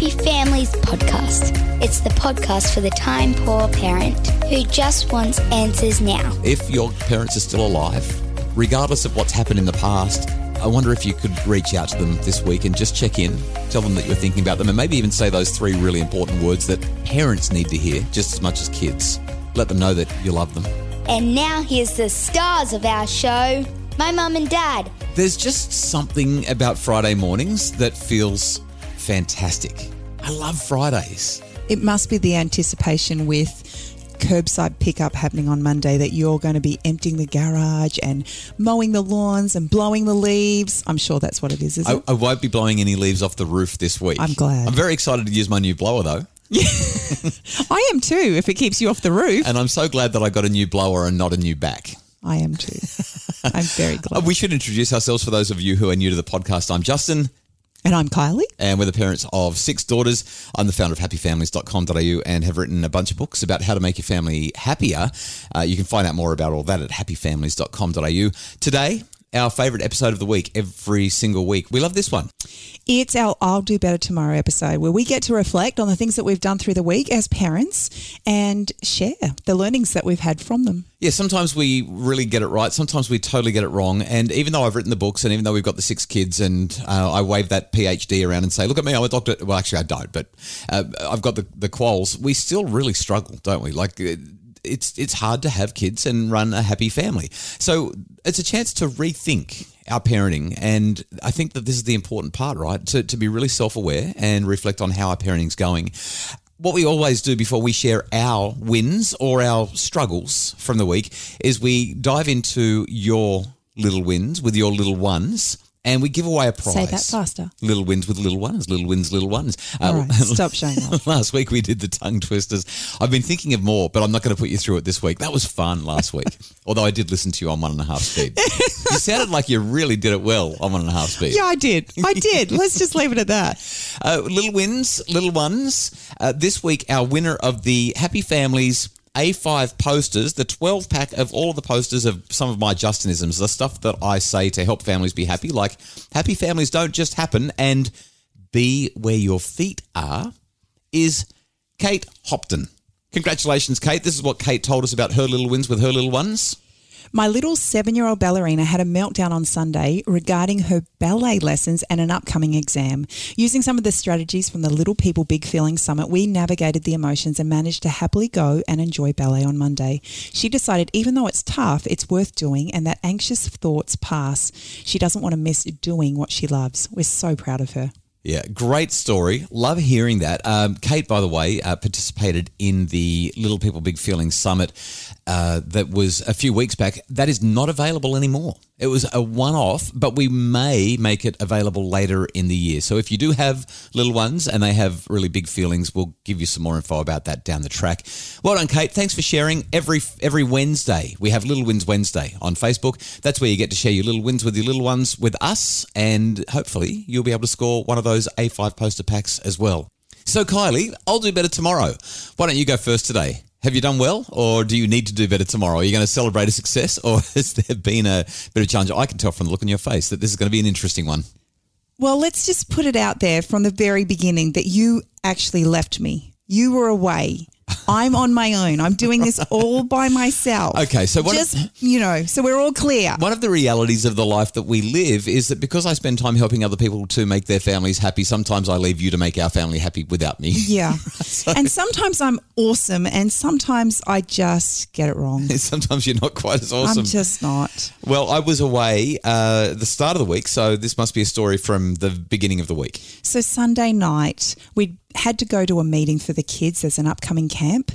Happy Families podcast. It's the podcast for the time poor parent who just wants answers now. If your parents are still alive, regardless of what's happened in the past, I wonder if you could reach out to them this week and just check in, tell them that you're thinking about them, and maybe even say those three really important words that parents need to hear just as much as kids. Let them know that you love them. And now here's the stars of our show my mum and dad. There's just something about Friday mornings that feels fantastic. I love Fridays. It must be the anticipation with curbside pickup happening on Monday that you're going to be emptying the garage and mowing the lawns and blowing the leaves. I'm sure that's what it is, is I, it? I won't be blowing any leaves off the roof this week. I'm glad. I'm very excited to use my new blower though. I am too, if it keeps you off the roof. And I'm so glad that I got a new blower and not a new back. I am too. I'm very Uh, glad. We should introduce ourselves for those of you who are new to the podcast. I'm Justin, And I'm Kylie. and we're the parents of six daughters. I'm the founder of happyfamilies.com.au and have written a bunch of books about how to make your family happier. Uh, you can find out more about all that at happyfamilies.com.au. Today, our favorite episode of the week, every single week. We love this one. It's our I'll Do Better Tomorrow episode where we get to reflect on the things that we've done through the week as parents and share the learnings that we've had from them. Yeah, sometimes we really get it right. Sometimes we totally get it wrong. And even though I've written the books and even though we've got the six kids and uh, I wave that PhD around and say, look at me, I'm a doctor. Well, actually, I don't, but uh, I've got the, the quals. We still really struggle, don't we? Like, uh, it's it's hard to have kids and run a happy family. So it's a chance to rethink our parenting. And I think that this is the important part, right? To, to be really self aware and reflect on how our parenting's going what we always do before we share our wins or our struggles from the week is we dive into your little wins with your little ones and we give away a prize. Say that faster. Little wins with little ones, little wins, little ones. Uh, All right, stop showing off. last week we did the tongue twisters. I've been thinking of more, but I'm not going to put you through it this week. That was fun last week. Although I did listen to you on one and a half speed. you sounded like you really did it well on one and a half speed. Yeah, I did. I did. Let's just leave it at that. Uh, little wins, little ones. Uh, this week, our winner of the Happy Families A5 posters, the 12 pack of all the posters of some of my Justinisms, the stuff that I say to help families be happy, like happy families don't just happen and be where your feet are, is Kate Hopton. Congratulations, Kate. This is what Kate told us about her little wins with her little ones. My little seven year old ballerina had a meltdown on Sunday regarding her ballet lessons and an upcoming exam. Using some of the strategies from the Little People Big Feelings Summit, we navigated the emotions and managed to happily go and enjoy ballet on Monday. She decided, even though it's tough, it's worth doing and that anxious thoughts pass. She doesn't want to miss doing what she loves. We're so proud of her. Yeah, great story. Love hearing that. Um, Kate, by the way, uh, participated in the Little People Big Feelings Summit uh, that was a few weeks back. That is not available anymore. It was a one off, but we may make it available later in the year. So if you do have little ones and they have really big feelings, we'll give you some more info about that down the track. Well done, Kate. Thanks for sharing. Every every Wednesday, we have Little Wins Wednesday on Facebook. That's where you get to share your little wins with your little ones with us, and hopefully you'll be able to score one of those A5 poster packs as well. So, Kylie, I'll do better tomorrow. Why don't you go first today? Have you done well, or do you need to do better tomorrow? Are you going to celebrate a success, or has there been a bit of challenge? I can tell from the look on your face that this is going to be an interesting one. Well, let's just put it out there from the very beginning that you actually left me. You were away. I'm on my own. I'm doing this all by myself. Okay, so of- just you know, so we're all clear. One of the realities of the life that we live is that because I spend time helping other people to make their families happy, sometimes I leave you to make our family happy without me. Yeah. and sometimes I'm awesome and sometimes I just get it wrong. sometimes you're not quite as awesome. I'm just not. well, I was away uh, the start of the week, so this must be a story from the beginning of the week. So Sunday night, we had to go to a meeting for the kids. There's an upcoming camp,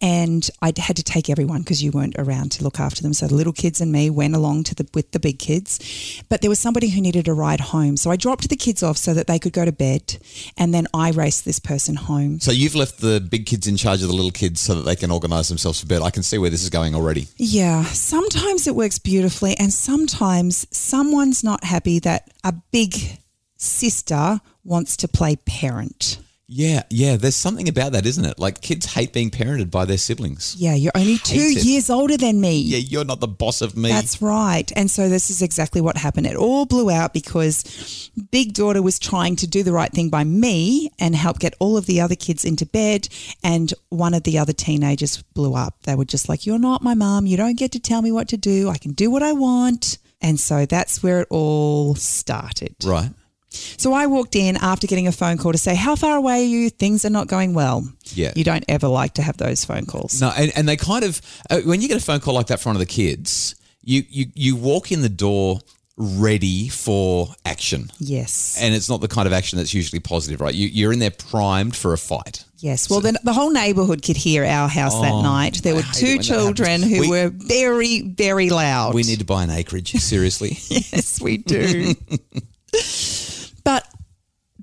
and I had to take everyone because you weren't around to look after them. So the little kids and me went along to the with the big kids, but there was somebody who needed a ride home. So I dropped the kids off so that they could go to bed, and then I raced this person home. So you've left the big kids in charge of the little kids so that they can organise themselves for bed. I can see where this is going already. Yeah, sometimes it works beautifully, and sometimes someone's not happy that a big sister wants to play parent. Yeah, yeah. There's something about that, isn't it? Like kids hate being parented by their siblings. Yeah, you're only two it. years older than me. Yeah, you're not the boss of me. That's right. And so this is exactly what happened. It all blew out because big daughter was trying to do the right thing by me and help get all of the other kids into bed. And one of the other teenagers blew up. They were just like, You're not my mom. You don't get to tell me what to do. I can do what I want. And so that's where it all started. right. So I walked in after getting a phone call to say, How far away are you? Things are not going well. Yeah. You don't ever like to have those phone calls. No, and, and they kind of uh, when you get a phone call like that from one of the kids, you you you walk in the door ready for action. Yes. And it's not the kind of action that's usually positive, right? You, you're in there primed for a fight. Yes. Well, then the whole neighbourhood could hear our house that night. There were Oh, two children who We- were very, very loud. We need to buy an acreage, seriously. yes, we do.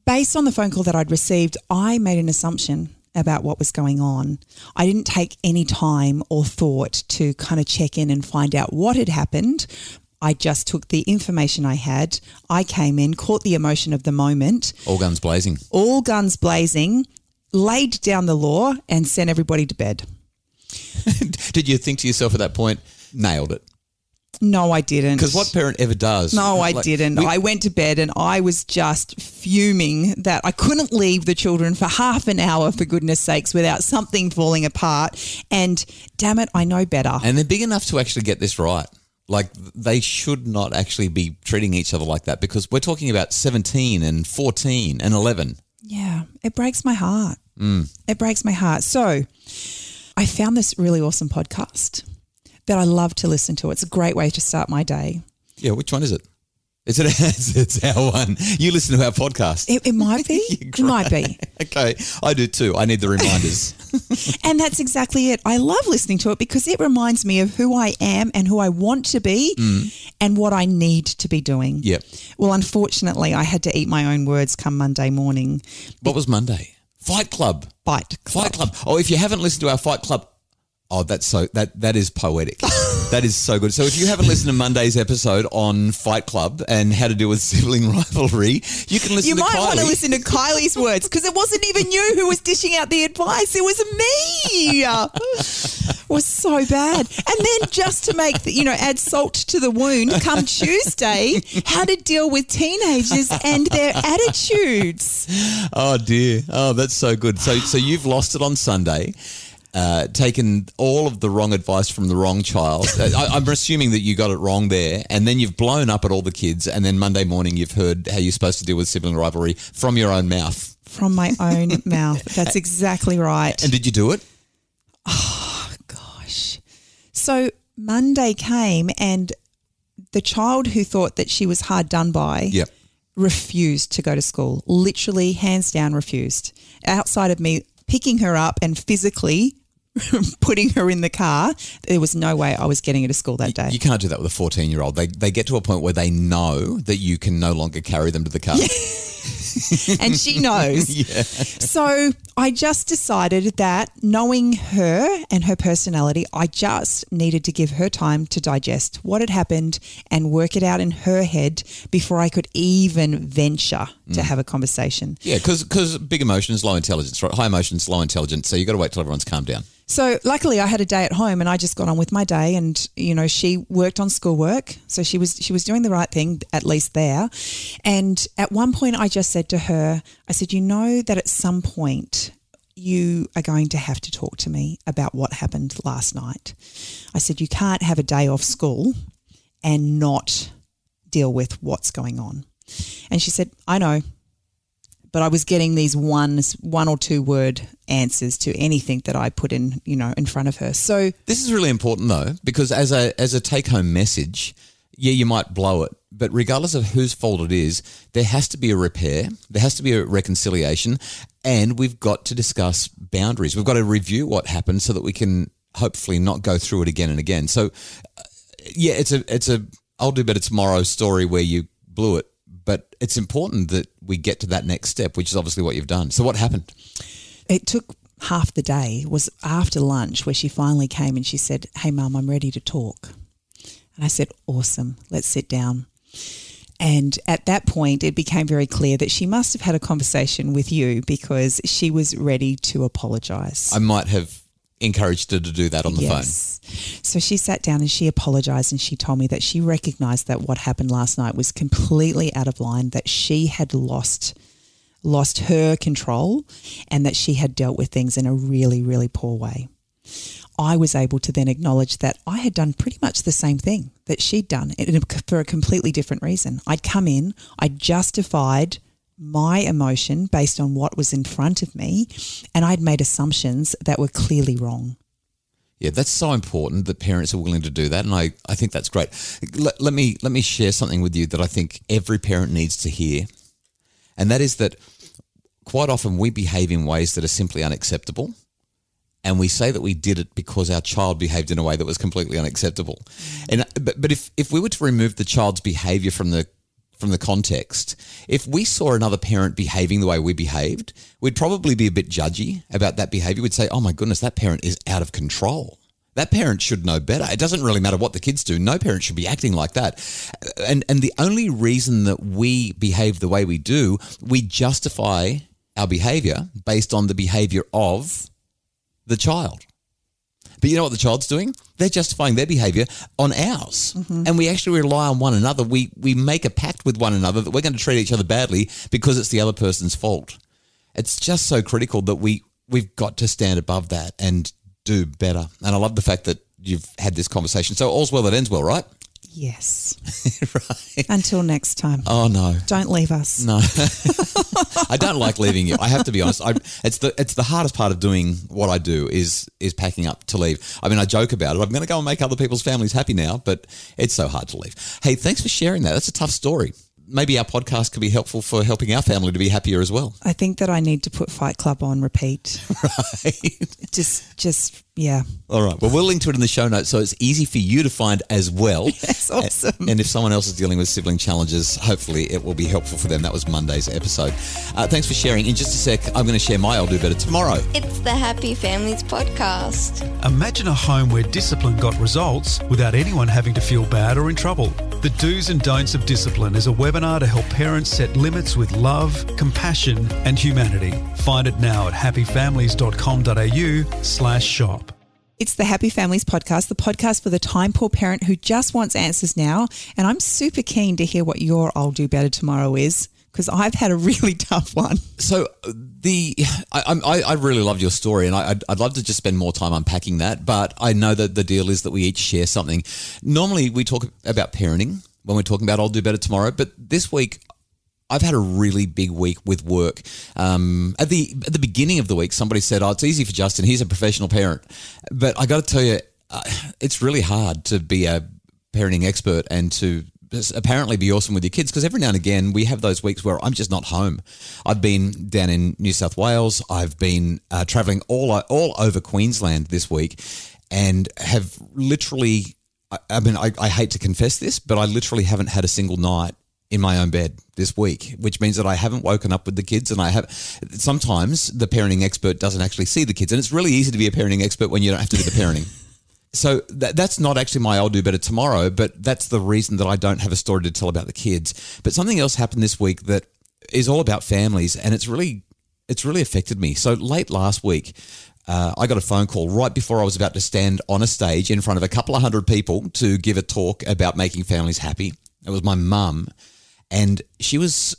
based on the phone call that I'd received, I made an assumption about what was going on. I didn't take any time or thought to kind of check in and find out what had happened. I just took the information I had. I came in, caught the emotion of the moment, All guns blazing. all guns blazing, laid down the law, and sent everybody to bed. Did you think to yourself at that point, nailed it? No, I didn't. Because what parent ever does? No, I Like, didn't. we- I went to bed and I was just fuming that I couldn't leave the children for half an hour, for goodness sakes, without something falling apart. And damn it, I know better. and they're big enough to actually get this right. Like they should not actually be treating each other like that because we're talking about 17 and 14 and 11. Yeah, it breaks my heart. Mm. It breaks my heart. So I found this really awesome podcast that I love to listen to. It's a great way to start my day. Yeah, which one is it? Is it it's our one? You listen to our podcast. It, it might be. it might be. okay, I do too. I need the reminders. And that's exactly it. I love listening to it because it reminds me of who I am and who I want to be mm. and what I need to be doing. Yep. Well, unfortunately, I had to eat my own words come Monday morning. what was Monday? Fight Club. Bite. Fight Club. Oh, if you haven't listened to our Fight Club, oh, that's so that that is poetic. that is so good. So if you haven't listened to Monday's episode on Fight Club and how to deal with sibling rivalry, you can listen. You might Kylie. want to listen to Kylie's words because it wasn't even you who was dishing out the advice. It was me. it was so bad. And then just to make, the, you know, add salt to the wound, come Tuesday, how to deal with teenagers and their attitudes. Oh dear. Oh, that's so good. So so you've lost it on Sunday. Uh, taken all of the wrong advice from the wrong child. I, I'm assuming that you got it wrong there, and then you've blown up at all the kids. And then Monday morning, you've heard how you're supposed to deal with sibling rivalry from your own mouth. From my own mouth. That's exactly right. And did you do it? Gosh. So Monday came and the child who thought that she was hard done by Yep. refused to go to school. Literally, hands down, refused. Outside of me picking her up and physically putting her in the car, there was no way I was getting her to school that day. You can't do that with a 14 year old. They, they get to a point where they know that you can no longer carry them to the car. and she knows. So I just decided that knowing her and her personality, I just needed to give her time to digest what had happened and work it out in her head before I could even venture to mm. have a conversation. Yeah, because big emotions, low intelligence, right? High emotions, low intelligence. So you've got to wait till everyone's calmed down. So luckily I had a day at home and I just got on with my day and you know she worked on schoolwork so she was she was doing the right thing at least there and at one point I just said to her I said you know that at some point you are going to have to talk to me about what happened last night. I said you can't have a day off school and not deal with what's going on. And she said I know but I was getting these one one or two word answers to anything that I put in, you know, in front of her. So This is really important though, because as a as a take home message, yeah, you might blow it, but regardless of whose fault it is, there has to be a repair, there has to be a reconciliation, and we've got to discuss boundaries. We've got to review what happened so that we can hopefully not go through it again and again. So, uh, yeah, it's a it's a I'll do better tomorrow story where you blew it, but it's important that we get to that next step, which is obviously what you've done. So, what happened? it took half the day It was after lunch where she finally came and she said, "Hey mum, I'm ready to talk." And I said, "Awesome. Let's sit down." And at that point, it became very clear that she must have had a conversation with you because she was ready to apologize. I might have encouraged her to do that on the phone. So she sat down and she apologized and she told me that she recognized that what happened last night was completely out of line, that she had lost lost her control and that she had dealt with things in a really, really poor way. I was able to then acknowledge that I had done pretty much the same thing that she'd done for a completely different reason. I'd come in, I justified my emotion based on what was in front of me, and I'd made assumptions that were clearly wrong. Yeah, that's so important that parents are willing to do that, and I, I think that's great. Let, let me let me share something with you that I think every parent needs to hear, and that is that quite often we behave in ways that are simply unacceptable, and we say that we did it because our child behaved in a way that was completely unacceptable. Mm. And but, but if if we were to remove the child's behavior from the from the context, if we saw another parent behaving the way we behaved, we'd probably be a bit judgy about that behavior. We'd say, oh my goodness, that parent is out of control. That parent should know better. It doesn't really matter what the kids do. No parent should be acting like that. And and the only reason that we behave the way we do, we justify our behavior based on the behavior of the child. But you know what the child's doing? They're justifying their behavior on ours. Mm-hmm. And we actually rely on one another. We, we make a pact with one another that we're going to treat each other badly because it's the other person's fault. It's just so critical that we, we've got to stand above that and do better. And I love the fact that you've had this conversation. So all's well that ends well, right? Yes. right. Until next time. Oh no. Don't leave us. No. I don't like leaving you. I have to be honest. I, it's the it's the hardest part of doing what I do is is packing up to leave. I mean, I joke about it. I'm going to go and make other people's families happy now, but it's so hard to leave. Hey, thanks for sharing that. That's a tough story maybe our podcast could be helpful for helping our family to be happier as well. I think that I need to put Fight Club on repeat. right. Just, just, yeah. All right. Well, we'll link to it in the show notes so it's easy for you to find as well. Yes, awesome. And if someone else is dealing with sibling challenges, hopefully it will be helpful for them. That was Monday's episode. Uh, thanks for sharing. In just a sec, I'm going to share my I'll Do Better tomorrow. It's the Happy Families Podcast. Imagine a home where discipline got results without anyone having to feel bad or in trouble. The Do's and Don'ts of Discipline is a webinar to help parents set limits with love, compassion, and humanity. Find it now at happyfamilies.com.au slash shop. It's the Happy Families podcast, the podcast for the time poor parent who just wants answers now. And I'm super keen to hear what your I'll do better tomorrow is because I've had a really tough one. So the I, I, I really loved your story, and I, I'd, I'd, love to just spend more time unpacking that. But I know that the deal is that we each share something. Normally, we talk about parenting when we're talking about I'll do better tomorrow, but this week. I've had a really big week with work. Um, at the at the beginning of the week, somebody said, "Oh, it's easy for Justin. He's a professional parent." But I got to tell you, uh, it's really hard to be a parenting expert and to apparently be awesome with your kids because every now and again we have those weeks where I'm just not home. I've been down in New South Wales. I've been uh, traveling all all over Queensland this week, and have literally. I, I mean, I, I hate to confess this, but I literally haven't had a single night in my own bed this week, which means that I haven't woken up with the kids. And I have sometimes the parenting expert doesn't actually see the kids. And it's really easy to be a parenting expert when you don't have to do the parenting. So that, that's not actually my I'll do better tomorrow, but that's the reason that I don't have a story to tell about the kids. But something else happened this week that is all about families, and it's really it's really affected me. So late last week, uh, I got a phone call right before I was about to stand on a stage in front of a couple of hundred people to give a talk about making families happy. It was my mum, and she was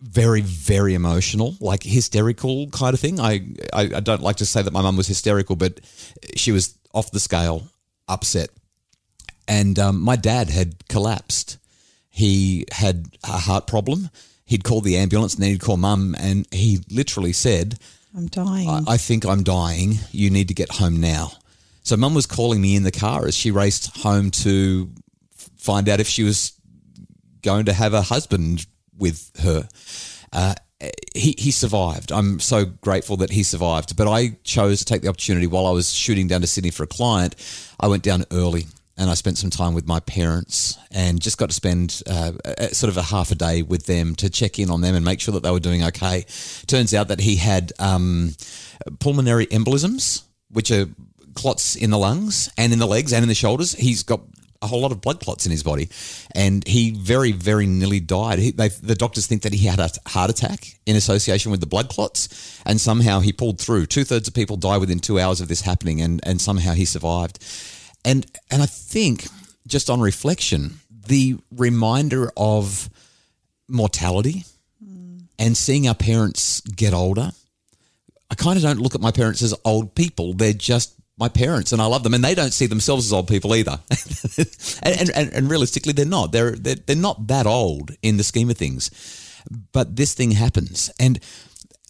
very very emotional like hysterical kind of thing I, I, I don't like to say that my mum was hysterical but she was off the scale upset. And um, my dad had collapsed. He had a heart problem. He'd called the ambulance and then he'd call mum and he literally said i'm dying. I, I think i'm dying. You need to get home now. So mum was calling me in the car as she raced home to find out if she was going to have a husband with her. Uh, he, he survived. I'm so grateful that he survived. But I chose to take the opportunity while I was shooting down to Sydney for a client. I went down early and I spent some time with my parents and just got to spend uh, sort of a half a day with them to check in on them and make sure that they were doing okay. Turns out that he had um, pulmonary embolisms, which are clots in the lungs and in the legs and in the shoulders. He's got a whole lot of blood clots in his body, and he very, very nearly died. He, they, the doctors think that he had a heart attack in association with the blood clots, and somehow he pulled through. Two thirds of people die within two hours of this happening, and and somehow he survived. And and I think just on reflection, the reminder of mortality and seeing our parents get older. I kind of don't look at my parents as old people. They're just my parents and I love them and they don't see themselves as old people either. and, and, and, realistically, they're not. They're, they're, they're not that old in the scheme of things. But this thing happens. And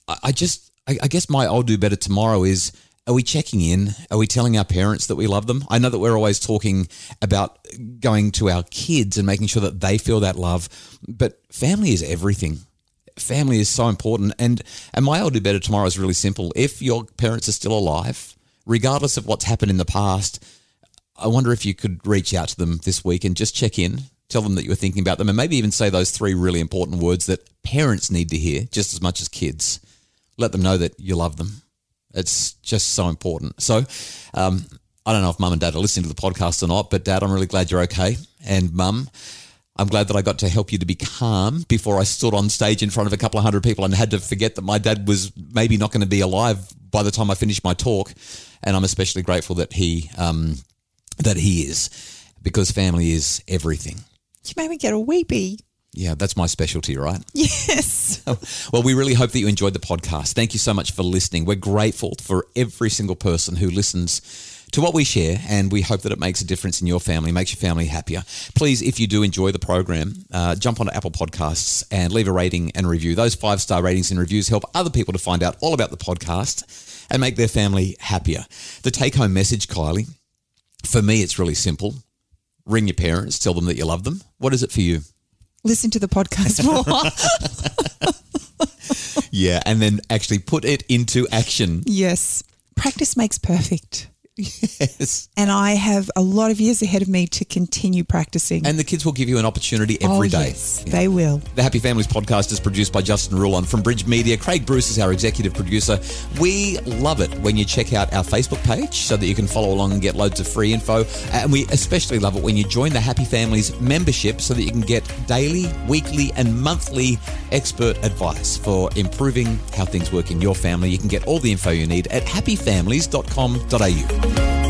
I, I just, I, I guess my I'll do better tomorrow is are we checking in? Are we telling our parents that we love them? I know that we're always talking about going to our kids and making sure that they feel that love, but family is everything family is so important. And and my I'll do better tomorrow is really simple. If your parents are still alive, regardless of what's happened in the past, I wonder if you could reach out to them this week and just check in, tell them that you were thinking about them, and maybe even say those three really important words that parents need to hear just as much as kids. Let them know that you love them. It's just so important. So, um, I don't know if mum and dad are listening to the podcast or not, but dad, I'm really glad you're okay. And mum, I'm glad that I got to help you to be calm before I stood on stage in front of a couple of hundred people and had to forget that my dad was maybe not going to be alive by the time I finish my talk. And I'm especially grateful that he um, that he is because family is everything. You made me get a weepy. Yeah, that's my specialty, right? Yes. well, we really hope that you enjoyed the podcast. Thank you so much for listening. We're grateful for every single person who listens to what we share, and we hope that it makes a difference in your family, makes your family happier. Please, if you do enjoy the program, uh, jump onto Apple Podcasts and leave a rating and review. Those five star ratings and reviews help other people to find out all about the podcast and make their family happier. The take home message, Kylie, for me, it's really simple. Ring your parents, tell them that you love them. What is it for you? Listen to the podcast more. yeah, and then actually put it into action. Yes. Practice makes perfect. Yes. And I have a lot of years ahead of me to continue practicing. And the kids will give you an opportunity every oh, day. Yes, yeah. they will. The Happy Families podcast is produced by Justin Rulon from Bridge Media. Craig Bruce is our executive producer. We love it when you check out our Facebook page so that you can follow along and get loads of free info. Uh, and we especially love it when you join the Happy Families membership so that you can get daily, weekly, and monthly expert advice for improving how things work in your family. You can get all the info you need at happyfamilies.com.au. Bye.